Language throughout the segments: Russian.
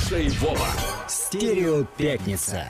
Слушай, Вова. Стерео пятница.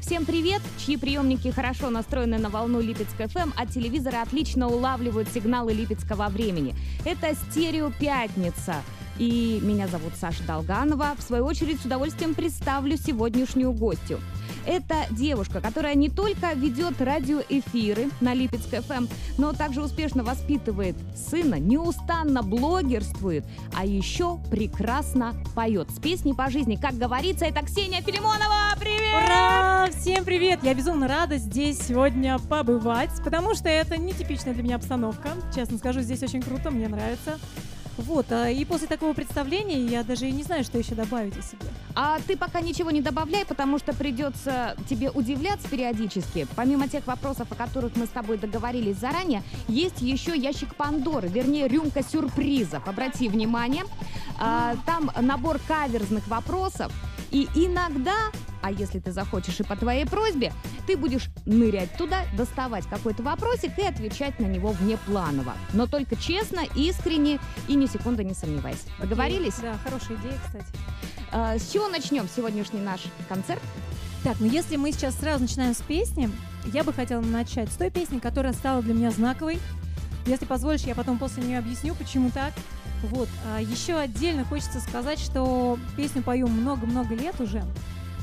Всем привет! Чьи приемники хорошо настроены на волну Липецк ФМ, а телевизоры отлично улавливают сигналы липецкого времени. Это «Стерео Пятница». И меня зовут Саша Долганова. В свою очередь с удовольствием представлю сегодняшнюю гостью. Это девушка, которая не только ведет радиоэфиры на Липецк ФМ, но также успешно воспитывает сына, неустанно блогерствует, а еще прекрасно поет с песней по жизни. Как говорится, это Ксения Филимонова. Привет! Ура! Всем привет! Я безумно рада здесь сегодня побывать, потому что это нетипичная для меня обстановка. Честно скажу, здесь очень круто, мне нравится. Вот, а и после такого представления я даже и не знаю, что еще добавить о себе. А ты пока ничего не добавляй, потому что придется тебе удивляться периодически. Помимо тех вопросов, о которых мы с тобой договорились заранее, есть еще ящик Пандоры, вернее, рюмка сюрпризов. Обрати внимание, а, там набор каверзных вопросов, и иногда, а если ты захочешь и по твоей просьбе, ты будешь нырять туда, доставать какой-то вопросик и отвечать на него внепланово. Но только честно, искренне и ни секунды не сомневайся. Договорились? Да, хорошая идея, кстати. А, С чего начнем сегодняшний наш концерт? Так, ну если мы сейчас сразу начинаем с песни, я бы хотела начать с той песни, которая стала для меня знаковой. Если позволишь, я потом после нее объясню, почему так. Вот. А еще отдельно хочется сказать, что песню пою много-много лет уже.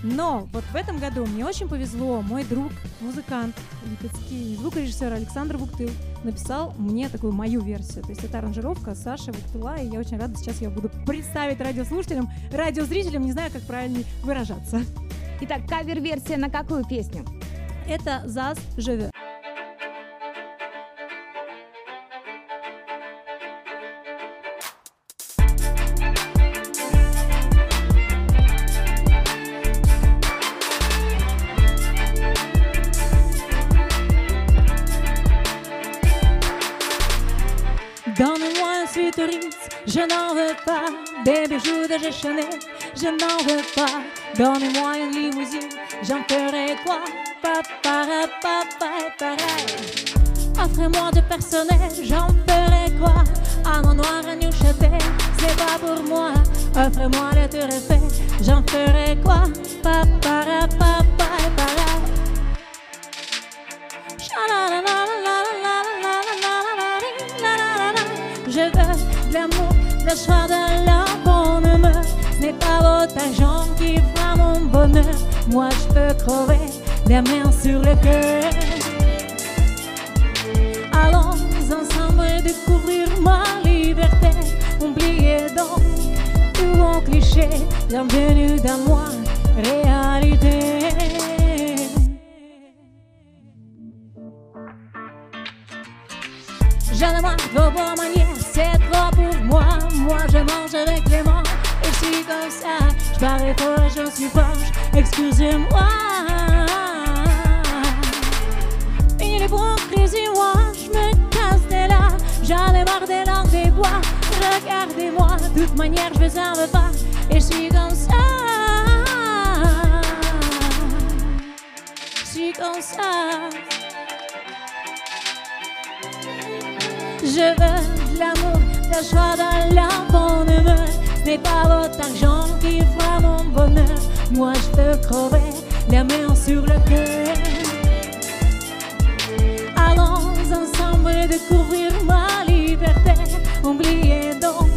Но вот в этом году мне очень повезло. Мой друг, музыкант, липецкий звукорежиссер Александр Буктыл написал мне такую мою версию. То есть это аранжировка Саши Буктыла, и я очень рада сейчас ее буду представить радиослушателям, радиозрителям, не знаю, как правильно выражаться. Итак, кавер-версия на какую песню? Это «Зас живет». Chanel, je n'en veux pas. Donne-moi une limousine, j'en ferai quoi? Papa, papa, pareil. Offrez-moi du personnel, j'en ferai quoi? À mon noir à Neuchâtel, c'est pas pour moi. Offrez-moi le tour Eiffel, j'en ferai quoi? Papa, papa, pareil. Je veux de l'amour, la joie, de. Ce n'est pas votre argent qui fera mon bonheur. Moi, je peux crever les mains sur le cœur. Allons ensemble découvrir ma liberté. Oubliez donc tout mon cliché. Bienvenue dans moi, réalité. Excusez-moi. Il est crazy, moi je me casse de là. J'en ai marre des langues des bois. Regardez-moi, de toute manière je en veux pas, et je suis comme ça. Je suis comme ça. Je veux de l'amour, de la joie, de la bonne humeur. Ce n'est pas votre argent qui fera mon bonheur. Moi, je peux crever les mains sur le cœur. Allons ensemble découvrir ma liberté. Oubliez donc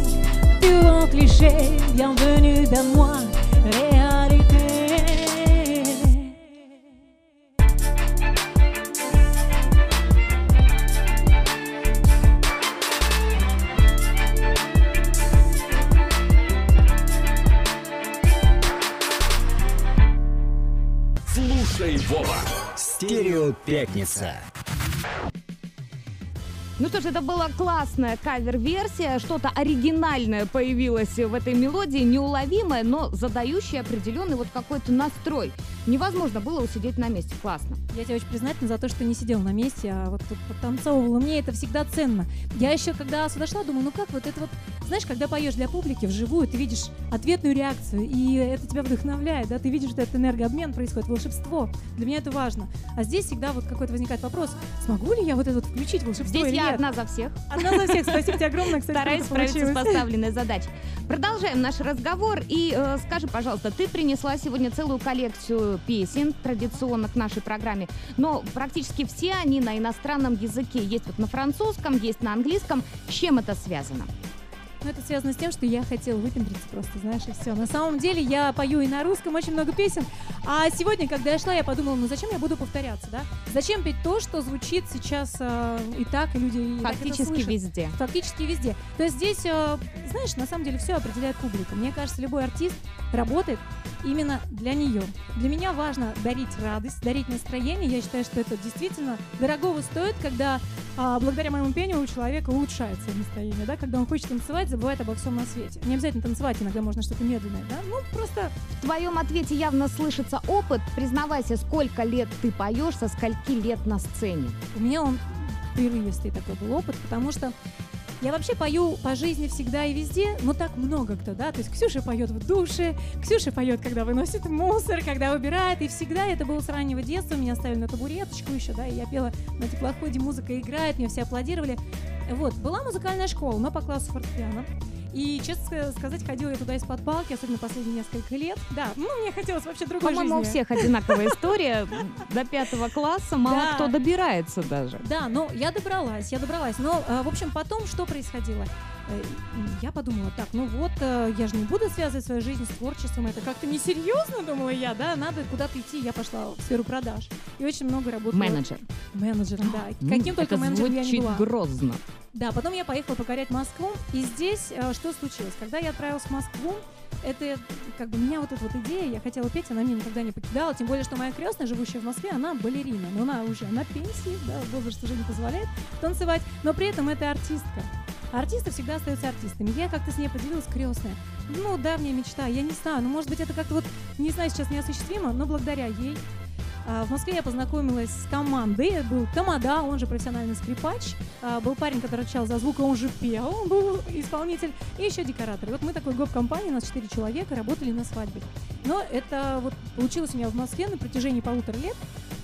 tout mon cliché. Bienvenue dans moi, пятница. Ну что ж, это была классная кавер-версия, что-то оригинальное появилось в этой мелодии, неуловимое, но задающее определенный вот какой-то настрой. Невозможно было усидеть на месте. Классно. Я тебе очень признательна за то, что не сидела на месте, а вот тут подтанцовывала. Мне это всегда ценно. Я еще, когда сюда шла, думаю, ну как вот это вот, знаешь, когда поешь для публики вживую, ты видишь ответную реакцию, и это тебя вдохновляет, да, ты видишь, что это энергообмен происходит, волшебство. Для меня это важно. А здесь всегда вот какой-то возникает вопрос, смогу ли я вот это вот включить волшебство Здесь я нет? одна за всех. Одна за всех. Спасибо тебе огромное, кстати, Стараюсь справиться с поставленной задачей. Продолжаем наш разговор. И э, скажи, пожалуйста, ты принесла сегодня целую коллекцию песен, традиционно к нашей программе, но практически все они на иностранном языке. Есть вот на французском, есть на английском. С чем это связано? Ну, это связано с тем, что я хотела выпендриться просто, знаешь, и все. На самом деле я пою и на русском очень много песен. А сегодня, когда я шла, я подумала, ну зачем я буду повторяться, да? Зачем петь то, что звучит сейчас э, и так, и люди и Фактически везде. Фактически везде. То есть здесь, э, знаешь, на самом деле все определяет публика. Мне кажется, любой артист работает именно для нее. Для меня важно дарить радость, дарить настроение. Я считаю, что это действительно дорогого стоит, когда а, благодаря моему пению у человека улучшается настроение, да, когда он хочет танцевать, забывает обо всем на свете. Не обязательно танцевать, иногда можно что-то медленное, да, ну просто В твоем ответе явно слышится опыт. Признавайся, сколько лет ты поешь, со скольки лет на сцене? у меня он прерывистый такой был опыт, потому что я вообще пою по жизни всегда и везде, но так много кто, да, то есть Ксюша поет в душе, Ксюша поет, когда выносит мусор, когда убирает, и всегда это было с раннего детства, меня ставили на табуреточку еще, да, и я пела на теплоходе, музыка играет, мне все аплодировали. Вот, была музыкальная школа, но по классу фортепиано. И, честно ска- сказать, ходила я туда из-под палки, особенно последние несколько лет. Да, ну, мне хотелось вообще другой По-моему, у жизни. всех одинаковая история. До пятого класса мало кто добирается даже. Да, но я добралась, я добралась. Но, э, в общем, потом что происходило? Э, Я подумала, так, ну вот, э, я же не буду связывать свою жизнь с творчеством, это как-то несерьезно, думала я, да, надо куда-то идти, я пошла в сферу продаж. И очень много работала. Менеджер. Менеджером, да. М, Каким только это менеджером я не была. грозно. Да, потом я поехала покорять Москву, и здесь э, что случилось? Когда я отправилась в Москву, это как бы меня вот эта вот идея, я хотела петь, она меня никогда не покидала, тем более, что моя крестная, живущая в Москве, она балерина, но она уже на пенсии, да, возраст уже не позволяет танцевать, но при этом это артистка. Артисты всегда остаются артистами. Я как-то с ней поделилась крестная. Ну, давняя мечта, я не знаю, ну, может быть, это как-то вот, не знаю, сейчас неосуществимо, но благодаря ей а, В Москве я познакомилась с командой. Был Тамада, он же профессиональный скрипач. А, Был парень, который отвечал за звук, он же пел, он был исполнитель. И еще декоратор. И вот мы такой гоп-компания, у нас четыре человека, работали на свадьбе. Но это вот получилось у меня в Москве на протяжении полутора лет.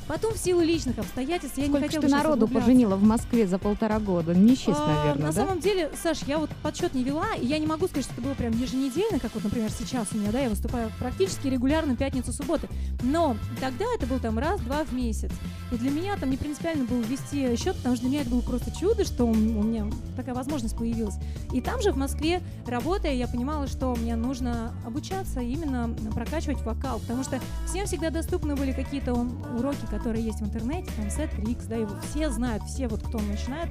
Потом в силу личных обстоятельств я не Сколько ж хотела ты народу поженила в Москве за полтора года? Не счесть, А, наверное, На да? самом деле, Саш, я вот подсчет не вела, и я не могу сказать, что это было прям еженедельно, как вот, например, сейчас у меня, да, я выступаю практически регулярно пятницу, субботы. Но тогда это был там раз-два в месяц. И для меня там не принципиально было вести счет, потому что для меня это было просто чудо, что у меня такая возможность появилась. И там же в Москве, работая, я понимала, что мне нужно обучаться именно прокачивать вокал, потому что всем всегда доступны были какие-то уроки, которые есть в интернете, там Сет Рикс, да, его все знают, все вот кто начинает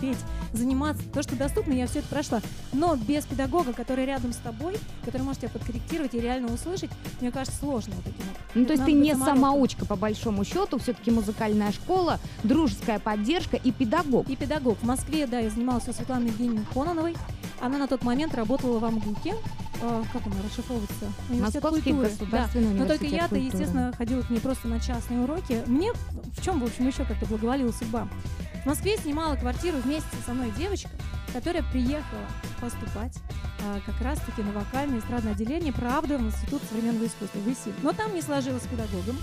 петь, заниматься, то, что доступно, я все это прошла. Но без педагога, который рядом с тобой, который может тебя подкорректировать и реально услышать, мне кажется, сложно вот таким. Ну, то есть ты не самородком. самоучка, по большому счету, все-таки музыкальная школа, дружеская поддержка и педагог. И педагог. В Москве, да, я занималась у Светланы Евгеньевны Кононовой. Она на тот момент работала в АМГУКе. Э, как она расшифровывается? Университет Московский культуры. государственный Да. Но только университет я-то, культуры. естественно, ходила к ней просто на частные уроки. Мне в чем, в общем, еще как-то благоволила судьба. В Москве снимала квартиру вместе со мной девочка, которая приехала поступать а, как раз-таки на вокальное эстрадное отделение, правда, в Институт современного искусства, в ИСИ. Но там не сложилось с педагогом.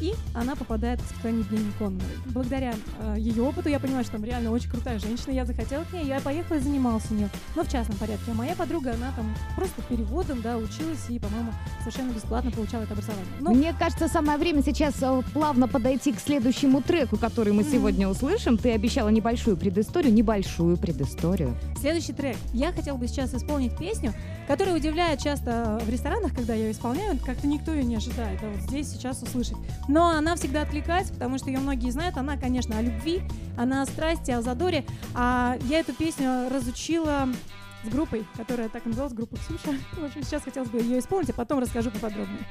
И она попадает к Светлане Евгеньевне Конновой. Благодаря э, ее опыту я понимаю, что там реально очень крутая женщина. Я захотела к ней, я поехала и занималась у нее. Но в частном порядке. А моя подруга, она там просто переводом, да, училась и, по-моему, совершенно бесплатно получала это образование. Ну, Мне кажется, самое время сейчас э, плавно подойти к следующему треку, который мы Мгм. сегодня услышим. Ты обещала небольшую предысторию, небольшую предысторию. Следующий трек. Я хотела бы сейчас исполнить песню, которая удивляет часто в ресторанах, когда я ее исполняю, как-то никто ее не ожидает, да, вот здесь сейчас услышать. Но она всегда откликается, потому что ее многие знают. Она, конечно, о любви, она о страсти, о задоре. А я эту песню разучила с группой, которая так называлась, группа Ксюша. В общем, сейчас хотелось бы ее исполнить, а потом расскажу поподробнее.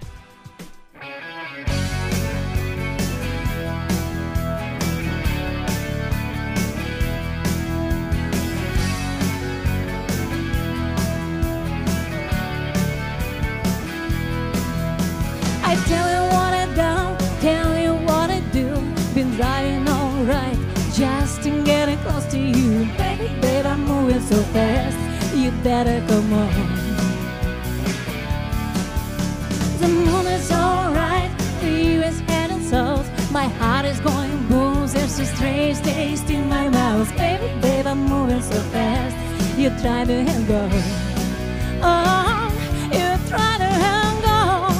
so fast, you better come on. The moon is alright, the year is and south. My heart is going boom, there's a strange taste in my mouth. Baby, baby, I'm moving so fast, you try to hang on. Oh, you try to hang on.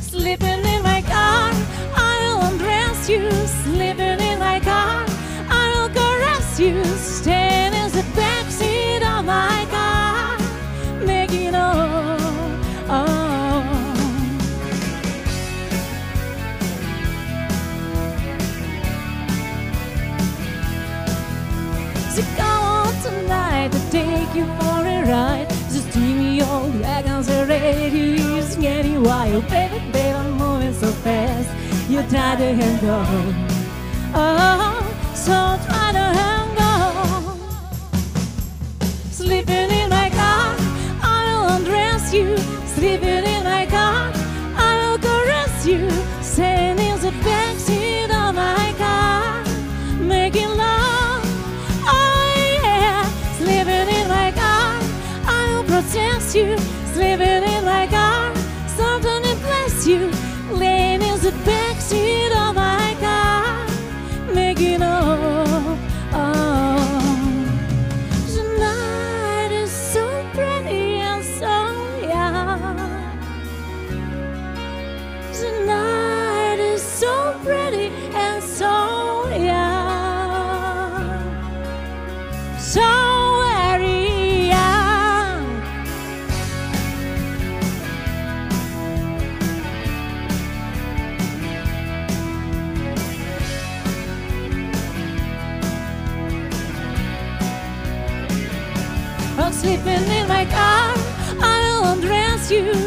Sleeping in my car, I'll undress you. Sleeping in my car, I'll caress you. For a ride. The steamy old wagons are ready, it's getting wild. Baby, baby, I'm moving so fast. You try to hang on. Oh, so try to hang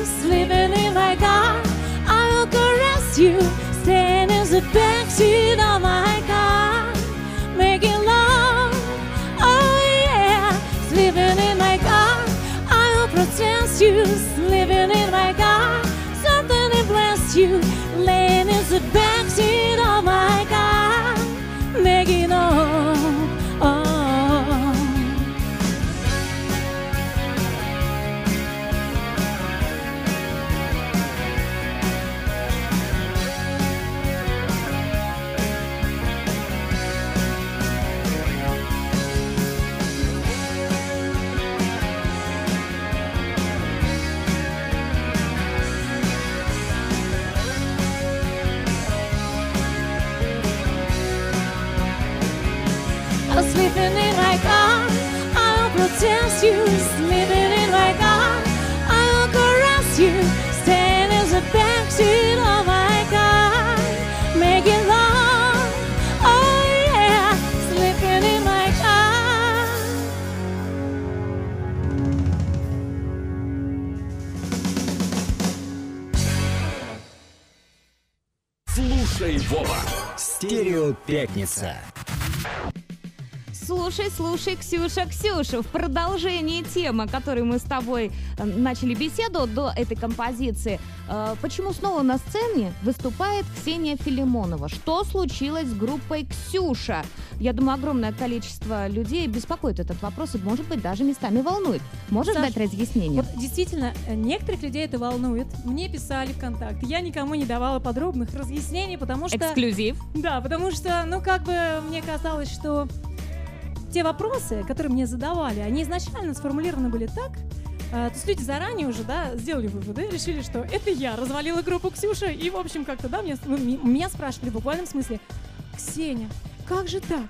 Jesus, living in my God. I will caress you, stand as a back to you. Стерео пятница. Слушай, слушай, Ксюша, Ксюша, в продолжении темы, о которой мы с тобой э, начали беседу до этой композиции, э, почему снова на сцене выступает Ксения Филимонова? Что случилось с группой Ксюша? Я думаю, огромное количество людей беспокоит этот вопрос и, может быть, даже местами волнует. Можешь Саш, дать разъяснение? Вот действительно, э, некоторых людей это волнует. Мне писали ВКонтакте. Я никому не давала подробных разъяснений, потому что... Эксклюзив. Да, потому что, ну, как бы мне казалось, что те вопросы, которые мне задавали, они изначально сформулированы были так, а, то есть люди заранее уже, да, сделали выводы, решили, что это я развалила группу Ксюша, и, в общем, как-то, да, меня, ну, меня спрашивали в буквальном смысле, Ксения, как же так?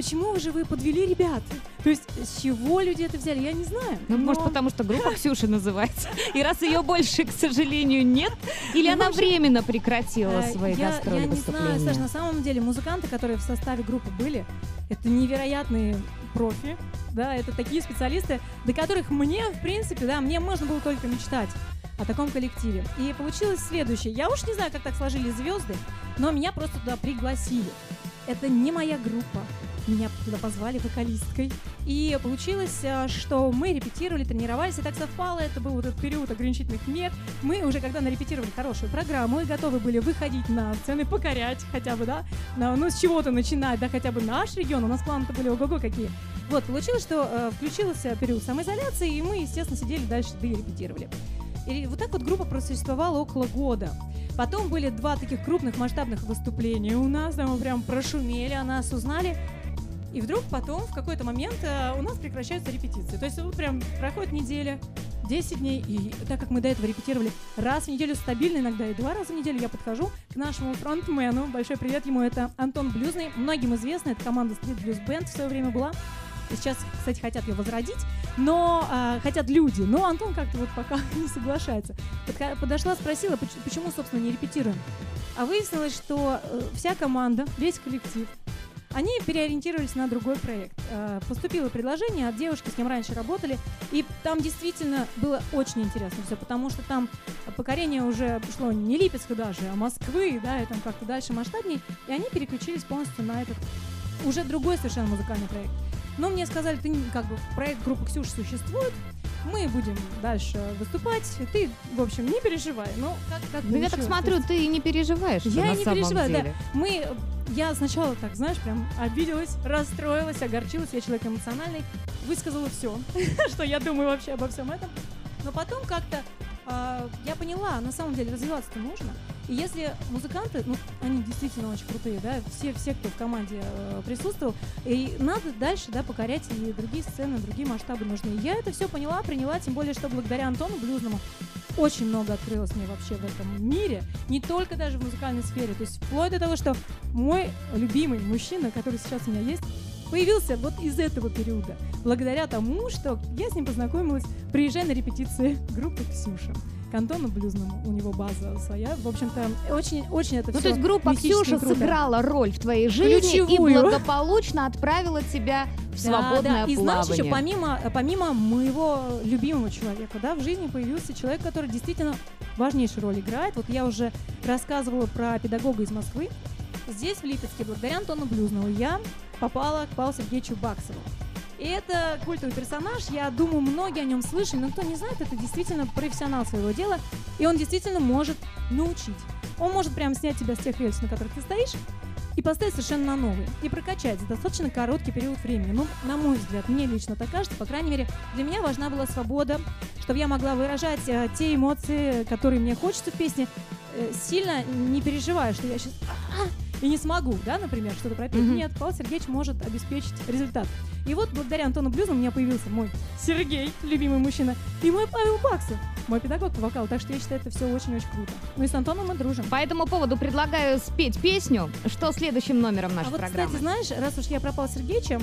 Почему же вы подвели ребят? То есть с чего люди это взяли, я не знаю. Ну, может, но- потому что группа Ксюши называется. И раз ее больше, к сожалению, нет, или Ну, она общем, временно прекратила Э, свои я, гастроли я не знаю, Саш, выступления. на самом деле музыканты, которые в составе группы были, это невероятные профи, да, это такие специалисты, до которых мне, в принципе, да, мне можно было только мечтать о таком коллективе. И получилось следующее. Я уж не знаю, как так сложились звезды, но меня просто туда пригласили. Это не моя группа. Меня туда позвали вокалисткой. И получилось, а, что мы репетировали, тренировались, и так совпало, это был вот этот период ограничительных мер. Мы уже, когда нарепетировали хорошую программу и готовы были выходить на сцены, покорять хотя бы, да, ну, с чего-то начинать, да, хотя бы наш регион, у нас планы-то были ого-го какие. Вот, получилось, что э, включился период самоизоляции, и мы, естественно, сидели дальше, да и репетировали. И вот так вот группа просуществовала около года. Потом были два таких крупных масштабных выступления у нас, да, мы прям прошумели, о нас узнали. И вдруг потом, в какой-то момент, э, у нас прекращаются репетиции. То есть вот прям проходит неделя, 10 дней, и так как мы до этого репетировали раз в неделю стабильно, иногда и два раза в неделю, я подхожу к нашему фронтмену. Большой привет ему, это Антон Блюзный. Многим известно, это команда Street Blues Band в свое время была. Сейчас, кстати, хотят ее возродить, но а, хотят люди. Но Антон как-то вот пока не соглашается. Подошла, спросила, поч- почему, собственно, не репетируем. А выяснилось, что э, вся команда, весь коллектив они переориентировались на другой проект. Э, Поступило предложение от девушки, с кем раньше работали, и там действительно было очень интересно все, потому что там покорение уже шло не Липецка даже, а Москвы, да, и там как-то дальше масштабней, и они переключились полностью на этот уже другой совершенно музыкальный проект. Но мне сказали, ты как бы проект группы Ксюш существует, мы будем дальше выступать, ты, в общем, не переживай. Ну, как, как Ну, я так смотрю, ты не переживаешь. Я не переживаю, да. деле. Мы, я сначала так, знаешь, прям обиделась, расстроилась, огорчилась, я человек эмоциональный, высказала все, что я думаю вообще обо всем этом. Но потом как-то а, я поняла, на самом деле развиваться-то нужно. И если музыканты, ну, они действительно очень крутые, да, все, все кто в команде э, присутствовал, и надо дальше, да, покорять и другие сцены, другие масштабы нужны. Я это все поняла, приняла, тем более, что благодаря Антону Блюзному очень много открылось мне вообще в этом мире, не только даже в музыкальной сфере. То есть вплоть до того, что мой любимый мужчина, который сейчас у меня есть, появился вот из этого периода. Благодаря тому, что я с ним познакомилась, приезжая на репетиции группы Ксюша. К Антону Блюзному, у него база своя. В общем-то, очень, очень это Ну, то есть группа и Ксюша круто. сыграла роль в твоей жизни и Ключевую. благополучно отправила тебя в свободное да, да. И знаешь, плавание. еще помимо, помимо моего любимого человека, да, в жизни появился человек, который действительно важнейшую роль играет. Вот я уже рассказывала про педагога из Москвы. Здесь, в Липецке, благодаря Антону Блюзнову, я попала к Павлу Сергеевичу Баксову. И это культовый персонаж, я думаю, многие о нем слышали, но кто не знает, это действительно профессионал своего дела, и он действительно может научить. Он может прям снять тебя с тех рельс, на которых ты стоишь, и поставить совершенно на новые. И прокачать за достаточно короткий период времени. Ну, на мой взгляд, мне лично так кажется, по крайней мере, для меня важна была свобода, чтобы я могла выражать э, те эмоции, которые мне хочется в песне, э, сильно не переживая, что я сейчас и не смогу, да, например, что-то пропеть. Мгм. Нет, Павел Сергеевич может обеспечить результат. И вот благодаря Антону Блюзу у меня появился мой Сергей, любимый мужчина, и мой Павел Баксов, мой педагог по вокалу. Так что я считаю, это все очень-очень круто. Ну и с Антоном мы дружим. По этому поводу предлагаю спеть песню. Что следующим номером нашей а вот, программы? кстати, знаешь, раз уж я пропал Сергеичем,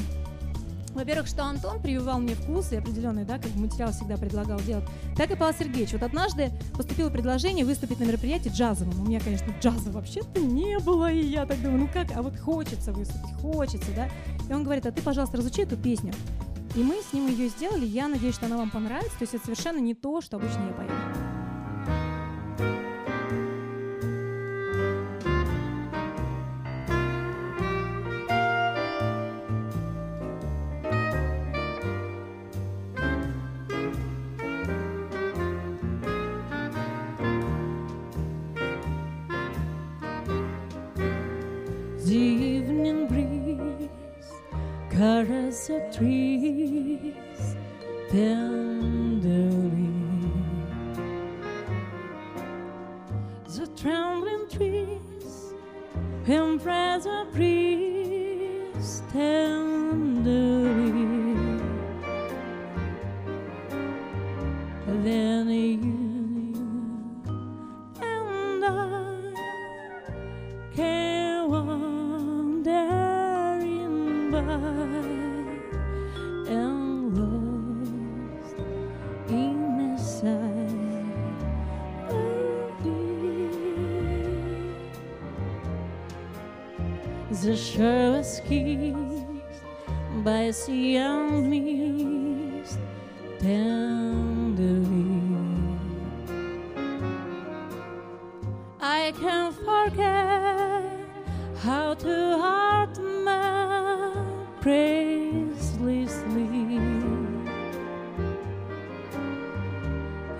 во-первых, что Антон прививал мне вкус и определенный, да, как материал всегда предлагал делать, так и Павел Сергеевич. Вот однажды поступило предложение выступить на мероприятии джазовом. У меня, конечно, джаза вообще-то не было, и я так думаю, ну как, а вот хочется выступить, хочется, да. И он говорит, а ты, пожалуйста, разучи эту песню. И мы с ним ее сделали, я надеюсь, что она вам понравится. То есть это совершенно не то, что обычно я пою. By and mist tenderly. I can't forget how to heart man praiselessly.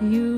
Your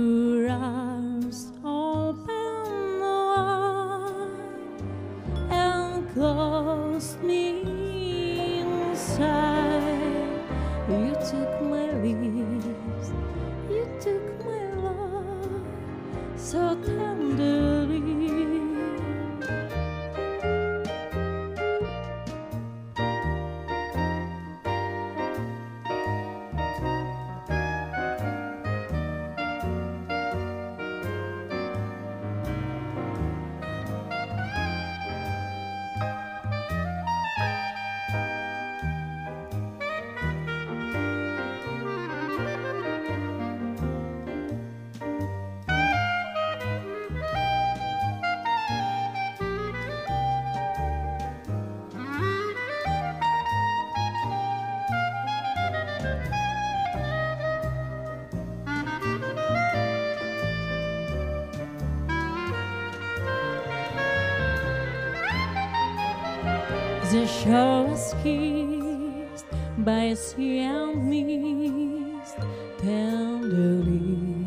The shore was kissed by sea and mist tenderly.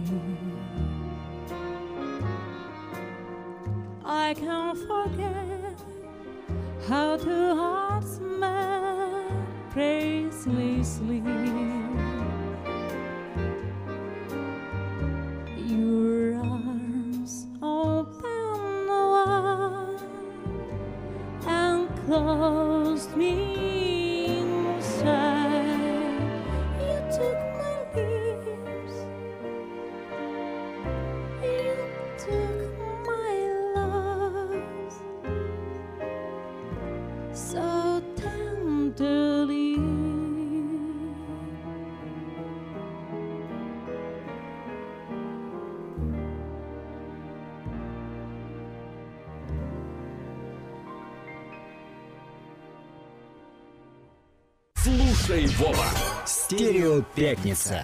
I can't forget how two hearts met gracelessly. Стерео Пятница.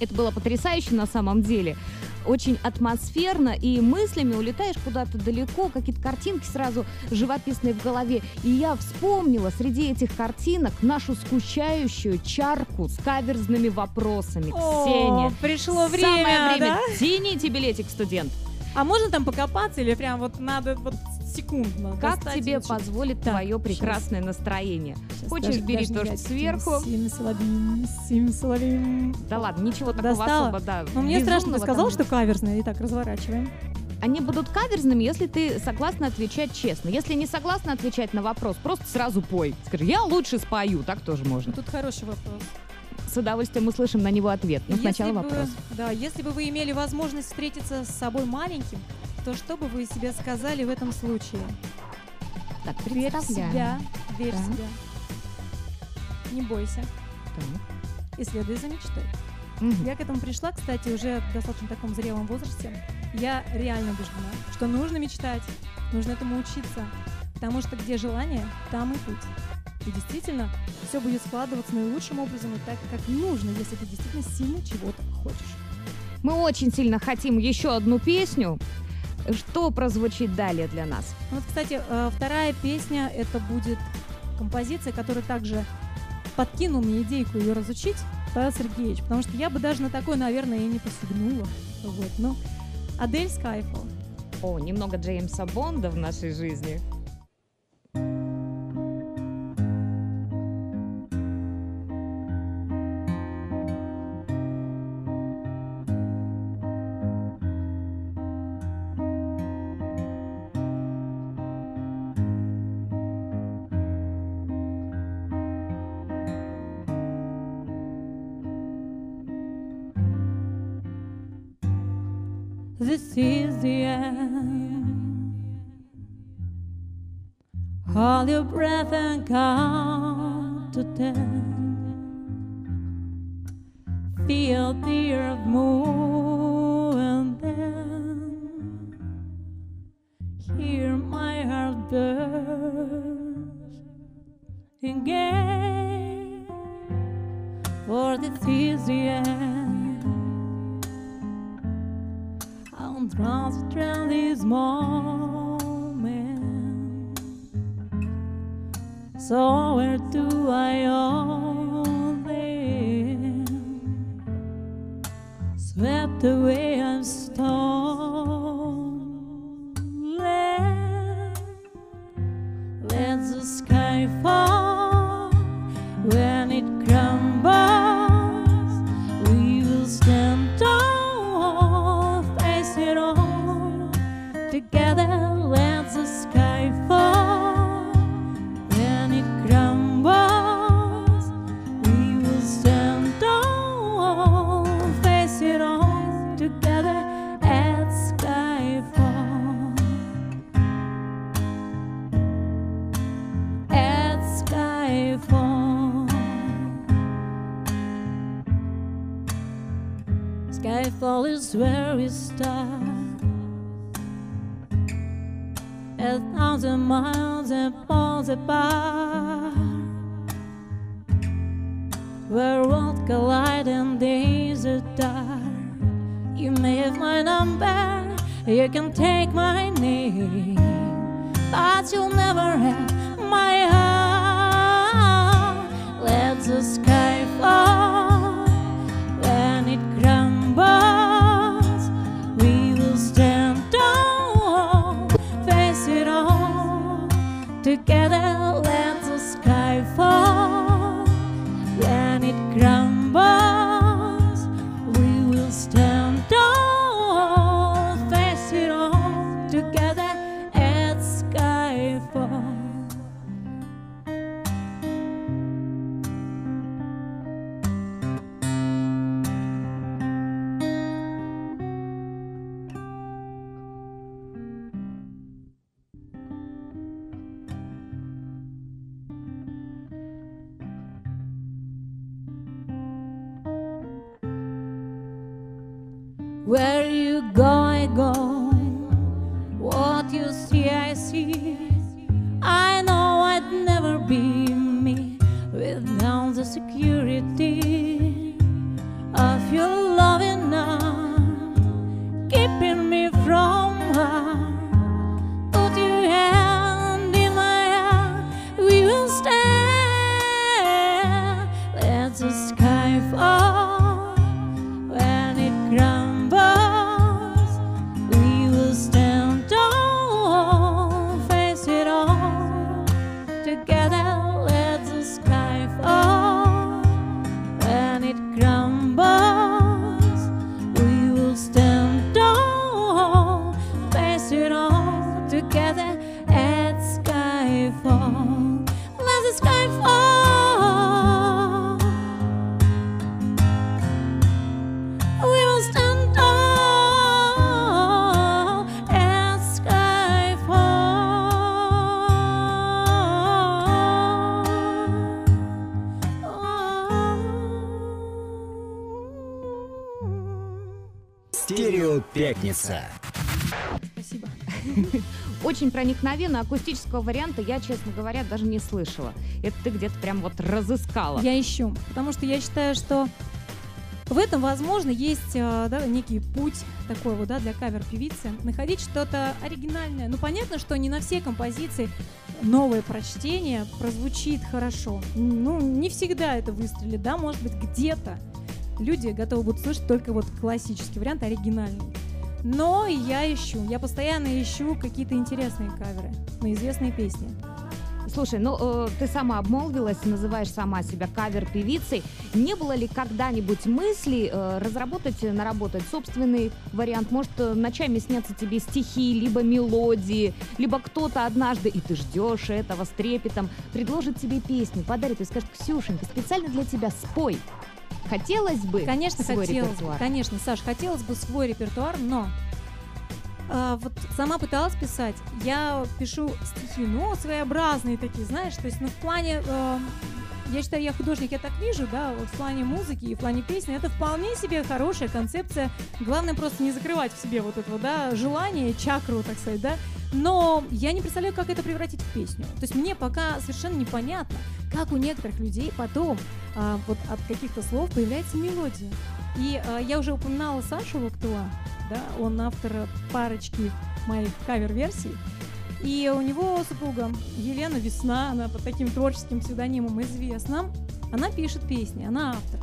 Это было потрясающе на самом деле. Очень атмосферно, и мыслями улетаешь куда-то далеко, какие-то картинки сразу живописные в голове. И я вспомнила среди этих картинок нашу скучающую чарку с каверзными вопросами. О, Ксения. пришло время, Самое время. да? Тяните билетик, студент. А можно там покопаться или прям вот надо вот секундно Как тебе лучше? позволит Так, твое прекрасное настроение? Щас Хочешь, даже- бери даже то, что сверху. Симсалабим, симсалабим. Да ладно, ничего такого Достала? особо, да. Ну, мне страшно, ты сказал, что каверзное. Итак, разворачиваем. Они будут каверзными, если ты согласна отвечать честно. Если не согласна отвечать на вопрос, просто сразу пой. Скажи, я лучше спою, так тоже можно. Тут хороший вопрос. С удовольствием услышим на него ответ. Но Если сначала бы- вопрос. Да, если бы вы имели возможность встретиться с собой маленьким, то что бы вы себе сказали в этом случае? Так, Верь в себя, верь в Так. себя. Не бойся Так. и следуй за мечтой. Мгм. Я к этому пришла, кстати, уже в достаточно таком зрелом возрасте. Я реально убеждена, что нужно мечтать, нужно этому учиться, потому что где желание, там и путь. И действительно, все будет складываться наилучшим образом и так, как нужно, если ты действительно сильно чего-то хочешь. Мы очень сильно хотим еще одну песню. Что прозвучит далее для нас? Вот, кстати, э, вторая песня это будет композиция, которая также подкинул мне идейку ее разучить Павел Сергеевич, потому что я бы даже на такое, наверное, и не посягнула. Вот, ну, Адель Skyfall. О, немного Джеймса Бонда в нашей жизни. This is the end. Hold your breath and count to ten. Feel the earth move and then hear my heart burst again. For this is the end. This moment. So where do I own them? Swept away where we start. A thousand miles and falls apart. Where worlds collide and days are dark. You may have my number, you can take my name. but you'll never have Where you go, I go. What you see, I see. I know I'd never be me without the security of your loving Проникновенно акустического варианта я, честно говоря, даже не слышала. Это ты где-то прям вот разыскала. Я ищу, потому что я считаю, что в этом, возможно, есть э, да, некий путь такой вот, да, для кавер-певицы. Находить что-то оригинальное. Ну, понятно, что не на все композиции новое прочтение прозвучит хорошо. Ну, не всегда это выстрелит, да, может быть, где-то люди готовы будут слышать только вот классический вариант, оригинальный. Но я ищу, я постоянно ищу какие-то интересные каверы на известные песни. Слушай, ну э, ты сама обмолвилась, называешь сама себя кавер-певицей. Не было ли когда-нибудь мысли э, разработать, э, наработать собственный вариант? Может, э, ночами снятся тебе стихи, либо мелодии, либо кто-то однажды, и ты ждешь этого с трепетом, предложит тебе песню, подарит и скажет, Ксюшенька, специально для тебя спой. Хотелось бы Конечно, свой хотелось репертуар? бы. Конечно, Саш, хотелось бы свой репертуар, но а, вот сама пыталась писать. Я пишу стихи, ну, своеобразные такие, знаешь, то есть, ну, в плане... э, я считаю, я художник, я так вижу, да, вот в плане музыки и в плане песни, это вполне себе хорошая концепция. Главное просто не закрывать в себе вот это, вот, да, желание, чакру, так сказать, да. Но я не представляю, как это превратить в песню. То есть мне пока совершенно непонятно, как у некоторых людей потом а, вот от каких-то слов появляется мелодия. И а, я уже упоминала Сашу Локтуа, да, он автор парочки моих кавер-версий. И у него супруга Елена Весна, она под таким творческим псевдонимом известна. Она пишет песни, она автор.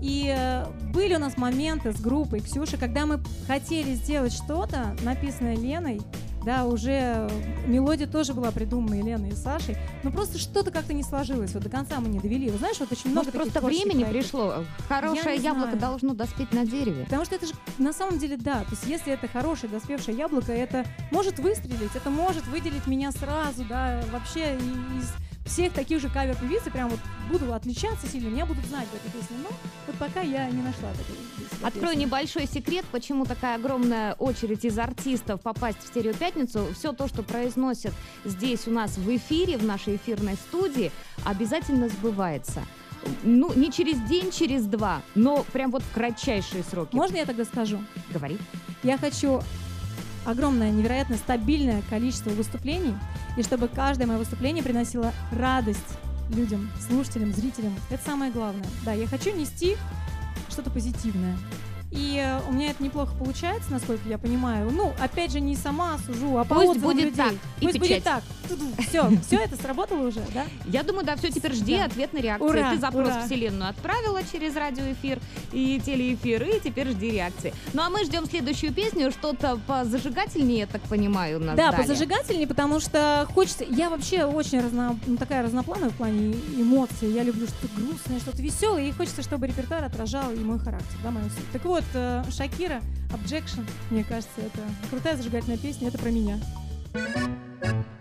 И э, были у нас моменты с группой Ксюши, когда мы хотели сделать что-то, написанное Леной, да, уже э, мелодия тоже была придумана Еленой и Сашей, но просто что-то как-то не сложилось, вот до конца мы не довели. Вы знаешь, вот очень много Может, просто времени проектов. пришло? Хорошее не яблоко знаю. должно доспеть на дереве. Потому что это же на самом деле да. То есть если это хорошее доспевшее яблоко, это может выстрелить, это может выделить меня сразу, да, вообще из всех таких же кавер-певиц, и прям вот буду отличаться сильно, меня будут знать в этой песне. Но вот пока я не нашла такой Открою небольшой секрет, почему такая огромная очередь из артистов попасть в стерео пятницу. Все то, что произносят здесь у нас в эфире, в нашей эфирной студии, обязательно сбывается. Ну, не через день, через два, но прям вот в кратчайшие сроки. Можно я тогда скажу? Говори. Я хочу огромное, невероятно стабильное количество выступлений, и чтобы каждое мое выступление приносило радость людям, слушателям, зрителям. Это самое главное. Да, я хочу нести что-то позитивное. И э, у меня это неплохо получается, насколько я понимаю. Ну, опять же, не сама сужу, а по Пусть будет людей. так, и Пусть печать. будет так. Все, все это сработало уже, да? Я думаю, да, все, теперь жди Да. ответной реакции. Ура, Ты запрос ура. в Вселенную отправила через радиоэфир и телеэфир, и теперь жди реакции. Ну а мы ждем следующую песню, что-то позажигательнее, я так понимаю, у нас Да, далее. позажигательнее, потому что хочется... Я вообще очень разно, ну, такая разноплановая в плане эмоций. Я люблю что-то грустное, что-то веселое, и хочется, чтобы репертуар отражал и мой характер, да, мою суть. Так вот, э, Шакира, Objection, мне кажется, это крутая зажигательная песня, это про меня. Is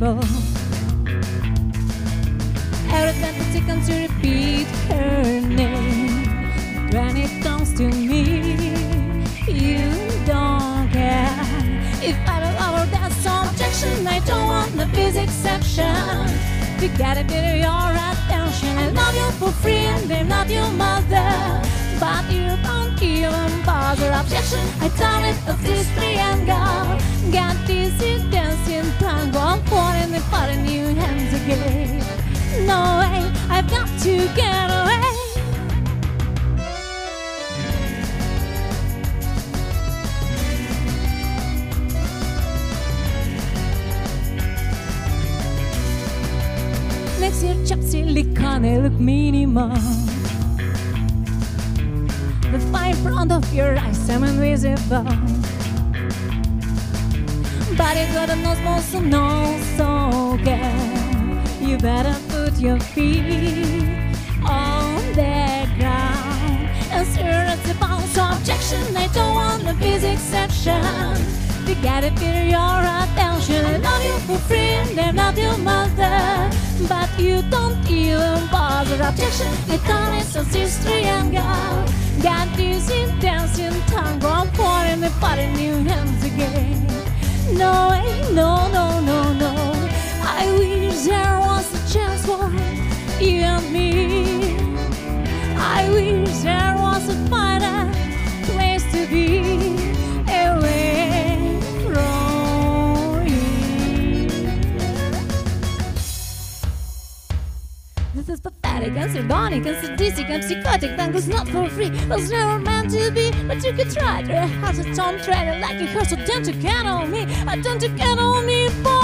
unfixable. Every tentative comes to repeat her name. When it comes to me, you don't care. If I don't love her, that's objection. I don't want the big exception. You gotta get your attention. I love you for free and I'm not your mother. But you don't even bother. Objection, I tell it of this triangle. Got this falling and falling new hands again. No way, I've got to get away. Makes your chop silicone look minimal. The fire front of your eyes, I'm invisible. But you got a nose more so no so girl. You better put your feet on the ground. And serious about objection, I don't want be the exception. You gotta feel your attention. I love you for free, and I'm not your mother. But you don't even bother. Objection, I thought it's a this triangle. Got this intense in tango. I'm pouring the body new hands again. No no, no, no, no. I wish there was a chance for you and me. I wish there was a finer place to be is pathetic and sardonic and sadistic and psychotic. Tango's not for free, was never meant to be. But you could try to have a tongue treaded like a horse. So don't you count on me? I don't you count on me, boy?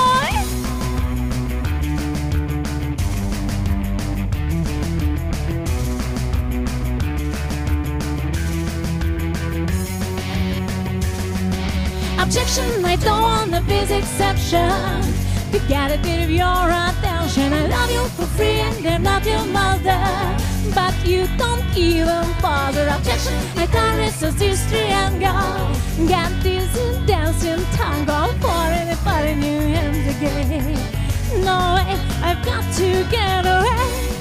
Objection, I don't want to be the exception. You got a bit of your attention. I love you for free and I'm not your mother. But you don't even bother. Objection, I can't resist this triangle. Got this dancing tango for anybody new hands again. No way, I've got to get away.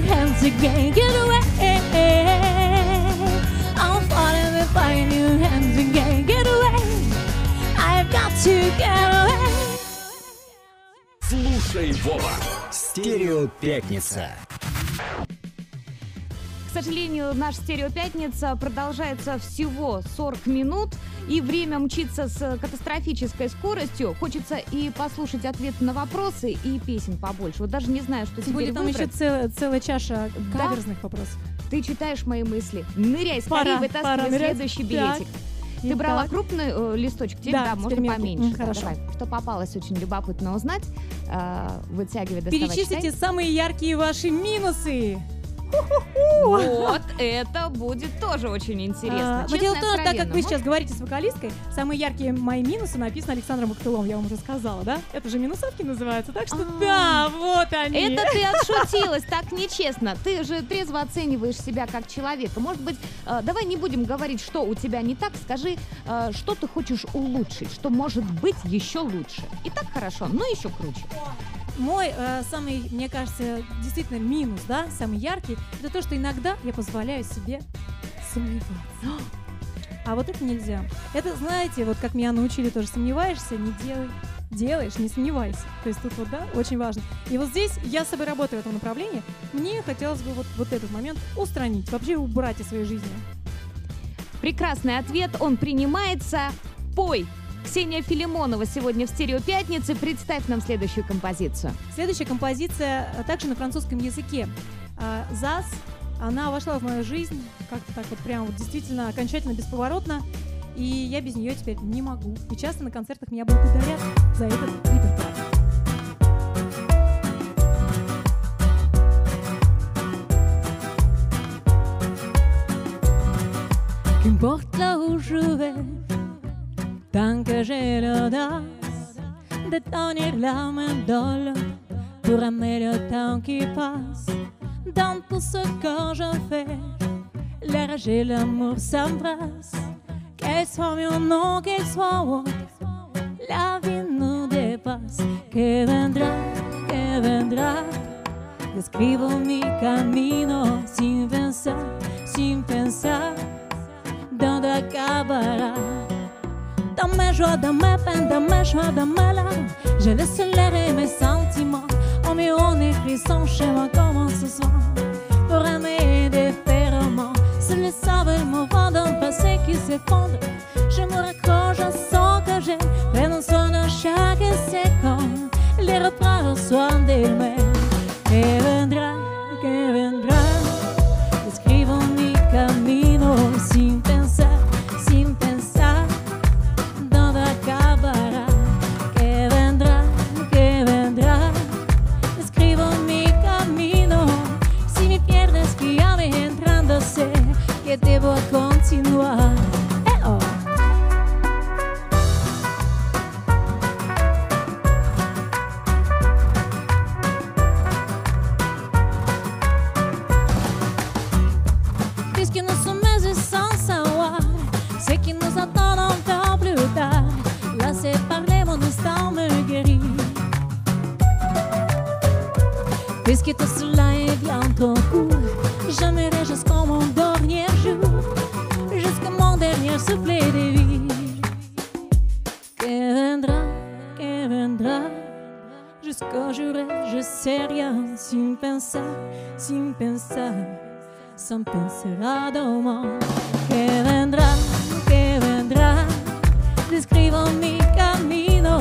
Hands again. Get away. I'm falling and falling new hands again. Get away. I've got to get away. Слушай, Вова. Стерео Пятница. К сожалению, наша стереопятница продолжается всего 40 минут, и время мчится с катастрофической скоростью. Хочется и послушать ответы на вопросы, и песен побольше. Вот даже не знаю, что Тем теперь более там еще выбрать. целая, чаша Да. каверзных вопросов. Ты читаешь мои мысли. Ныряй, скорее Пора, вытаскивай пора нырять. следующий Так. билетик. Ты брала крупный э, листочек? Теперь, Да, да, можно мелкий. поменьше. Да, хорошо. давай. Что попалось, очень любопытно узнать. Э, вытягивай, доставай, Перечислите читай. самые яркие ваши минусы. Вот, это будет тоже очень интересно. А, но дело в том, так как вы сейчас говорите с вокалисткой, самые яркие мои минусы написаны Александром Актылом, я вам уже сказала, да? Это же минусовки называются, так что А. да, вот они. Это ты отшутилась, так нечестно. Ты же трезво оцениваешь себя как человека. Может быть, э, давай не будем говорить, что у тебя не так. Скажи, э, что ты хочешь улучшить, что может быть еще лучше. И так хорошо, но еще круче. Мой э, самый, мне кажется, действительно минус, да, самый яркий, это то, что иногда я позволяю себе сомневаться. А вот это нельзя. Это, знаете, вот как меня научили тоже, сомневаешься, не делай. Делаешь, не сомневайся. То есть тут вот, да, очень важно. И вот здесь я с собой работаю в этом направлении. Мне хотелось бы вот, вот этот момент устранить, вообще убрать из своей жизни. Прекрасный ответ, он принимается. Пой! Ксения Филимонова сегодня в «Стерео Пятницы». Представь нам следующую композицию. Следующая композиция э, также на французском языке. А, ЗАС, она вошла в мою жизнь как-то так вот прям вот действительно окончательно бесповоротно. И я без нее теперь не могу. И часто на концертах меня благодарят за этот репертуар. Qu'importe là où je vais, tant que j'ai l'audace de tenir la main l'eau pour aimer le temps qui passe. Dans tout ce que je fais, la rage et l'amour s'embrassent. Qu'elle soit mieux ou non, qu'elle soit autre, la vie nous dépasse. Que vendrá, que vendrá. Escribo mi camino sin pensar, sin pensar dónde acabará. Dans mes joies, dans mes peines, dans mes choix, dans mes larmes, je laisse l'air mes sentiments. En mieux, on écrit son schéma comme ce soir. Pour aimer différemment, c'est le saveur mouvant d'un passé qui s'effondre. Je me raccroche à son que j'aime, prenant soin de chaque seconde. Les reprendre soin d'elle-même. Puisque tout cela est bientôt court, j'aimerais jusqu'au mon dernier jour, jusqu'à mon dernier souffle de vie. Que vendra, que vendra, jusqu'au jour, je sais rien, sin pensar, sin pensar sans penser à demain. Que vendrá, que vendrá, describo mi camino.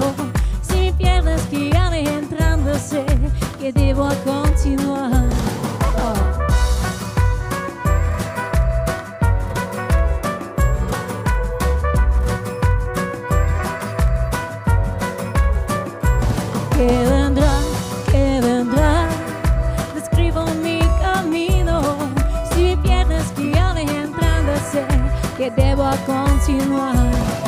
Si me pierdes, guíame entrando, sé que debo continuar. Que vendrá, que vendrá, describo mi camino. Si me pierdes, guíame entrando, sé que debo continuar.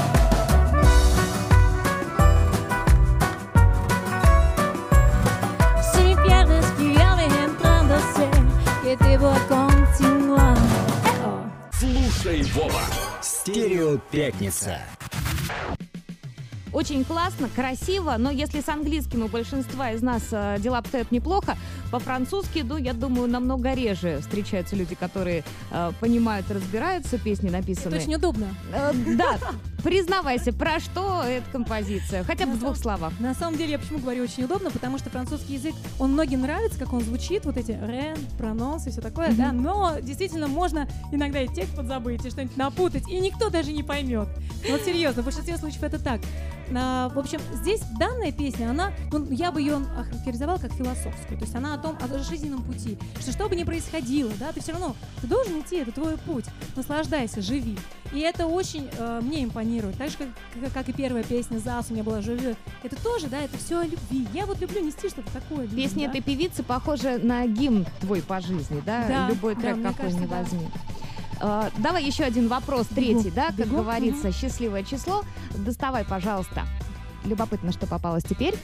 Que debo continuar. Eh, oh. Слушай, Вова. Стерео Пятница. Очень классно, красиво, но если с английским у большинства из нас э, дела обстоят неплохо, по-французски, ну, я думаю, намного реже встречаются люди, которые э, понимают и разбираются, песни Это написанные. очень удобно. Э, да, признавайся, про что эта композиция? Хотя бы в двух словах. На самом деле, я почему говорю очень удобно, потому что французский язык, он многим нравится, как он звучит, вот эти рен, прононс и все такое, да, но действительно можно иногда и текст подзабыть, и что-нибудь напутать, и никто даже не поймет. Вот серьезно, в большинстве случаев это так. А, в общем, здесь данная песня, она, ну, я бы ее охарактеризовала как философскую. То есть она том, о жизненном пути. Что что бы ни происходило, да, ты все равно, ты должен идти, это твой путь. Наслаждайся, живи. И это очень э, мне импонирует. Так же, как, как, и первая песня «ЗАС» у меня была «Живи». Это тоже, да, это все о любви. Я вот люблю нести что-то такое. людям, Песня да. этой певицы похожа на гимн твой по жизни, да? Да, Любой да, трек мне какой кажется, да. возьми. А, давай еще один вопрос, третий, да, как бегу, говорится, счастливое число. Доставай, пожалуйста. Любопытно, что попалось теперь.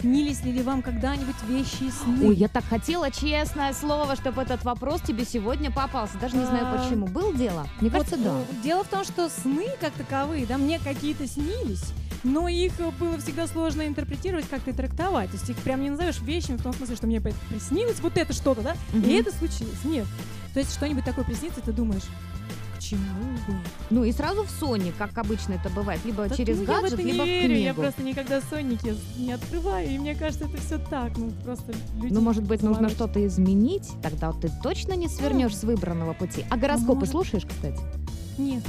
Снились ли вам когда-нибудь вещи и сны? Ой, я так хотела, честное слово, чтобы этот вопрос тебе сегодня попался. Даже не знаю А, почему. Был дело? Мне Вот, кажется, да. э, Дело в том, что сны как таковые, да, мне какие-то снились, но их э, было всегда сложно интерпретировать, как-то трактовать. То есть их прям не назовешь вещами в том смысле, что мне приснилось вот это что-то, да, Мгм. и это случилось. Нет. То есть что-нибудь такое приснится, ты думаешь, к чему бы? Ну и сразу в Sony, как обычно это бывает, либо Так, через ну, я в гаджет, это не либо в верю, я книгу. просто никогда сонники не открываю, и мне кажется, это все так, ну просто люди Ну, может быть, нужно что-то изменить, тогда ты точно не свернешь с выбранного пути. А гороскопы Может. слушаешь, кстати? Нет.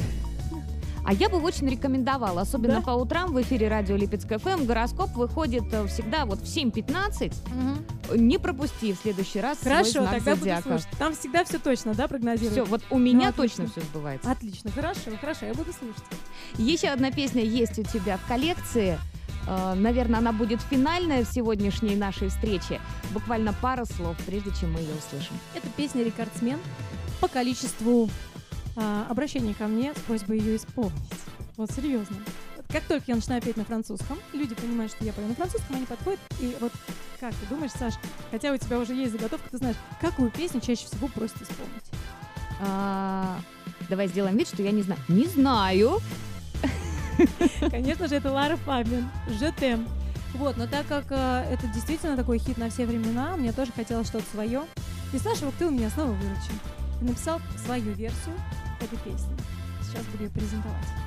А я бы очень рекомендовала, особенно Да? по утрам в эфире радио Липецк ФМ, гороскоп выходит э, всегда вот в 7.15. Не пропусти в следующий раз свой Хорошо, знак тогда буду зодиака. слушать. Там всегда все точно, да, прогнозируют? Все, вот у меня Ну, отлично. точно все сбывается. Отлично, хорошо, хорошо, я буду слушать. Еще одна песня есть у тебя в коллекции. Э, Наверное, она будет финальная в сегодняшней нашей встрече. Буквально пара слов, прежде чем мы ее услышим. Это песня «Рекордсмен» по количеству а, обращений ко мне с просьбой ее исполнить. Вот серьезно. Вот как только я начинаю петь на французском, люди понимают, что я пою на французском, они подходят, и вот как ты думаешь, Саш, хотя у тебя уже есть заготовка, ты знаешь, какую песню чаще всего просят исполнить? А, Давай сделаем вид, что я не знаю. Не знаю. Конечно же, это Лара Фабиан, «Жетем». Вот, но так как э, это действительно такой хит на все времена, мне тоже хотелось что-то свое. И Саша Вахтыл меня снова выручил. И написал свою версию этой песни. Сейчас буду ее презентовать.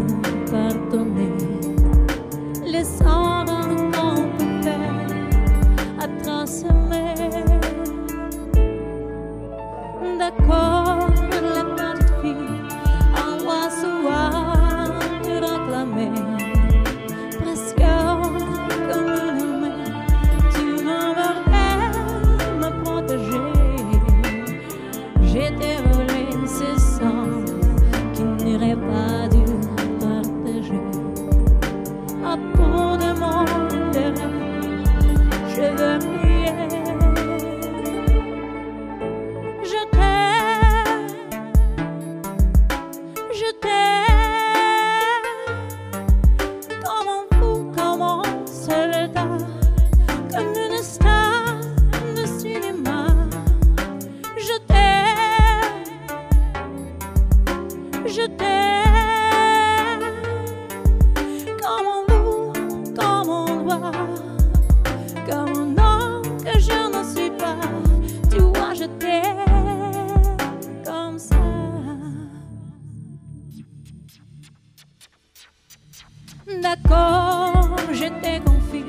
D'accord, je t'ai confié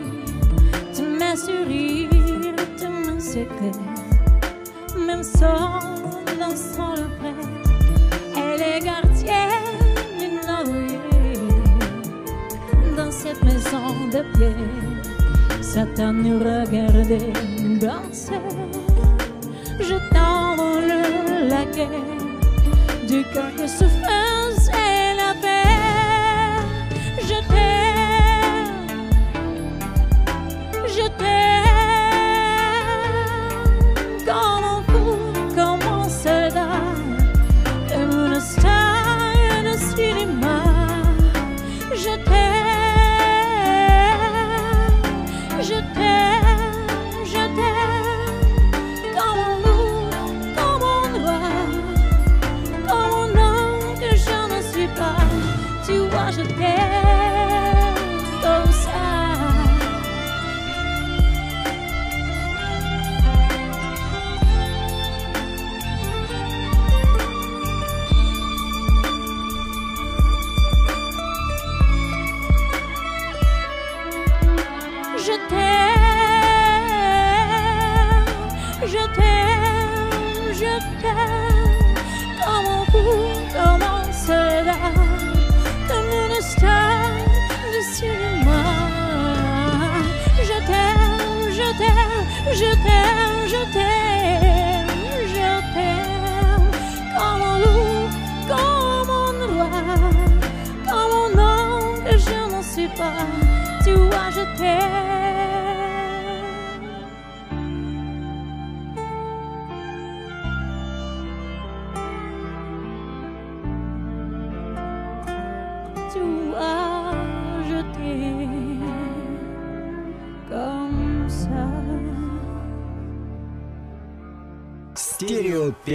tous mes sourires, tous mes secrets, même sans son le vrai. Elle est gardienne d'une oreiller dans cette maison de pierre. Satan nous regardait danser. Je t'envole la guerre du cœur que souffrance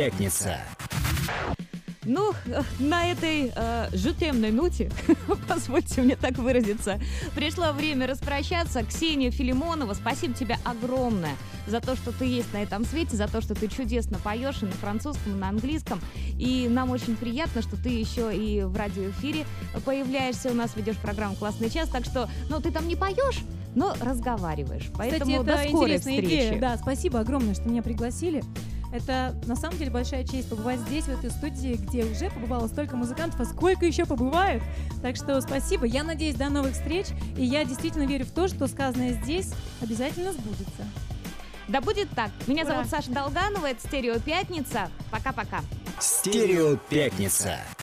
Пятница. Ну, на этой э, жутемной ноте, позвольте мне так выразиться, пришло время распрощаться. Ксения Филимонова, спасибо тебе огромное за то, что ты есть на этом свете, за то, что ты чудесно поешь и на французском, и на английском. И нам очень приятно, что ты еще и в радиоэфире появляешься, у нас ведешь программу «Классный час», так что, ну, ты там не поешь, но разговариваешь. Поэтому Кстати, до это скорой интересная встречи. идея. Да, спасибо огромное, что меня пригласили. Это на самом деле большая честь побывать здесь, в этой студии, где уже побывало столько музыкантов, а сколько еще побывает. Так что спасибо. Я надеюсь, до новых встреч. И я действительно верю в то, что сказанное здесь обязательно сбудется. Да будет так. Меня Ура. зовут Саша Долганова, это «Стерео Пятница». Пока-пока. Стерео Пятница.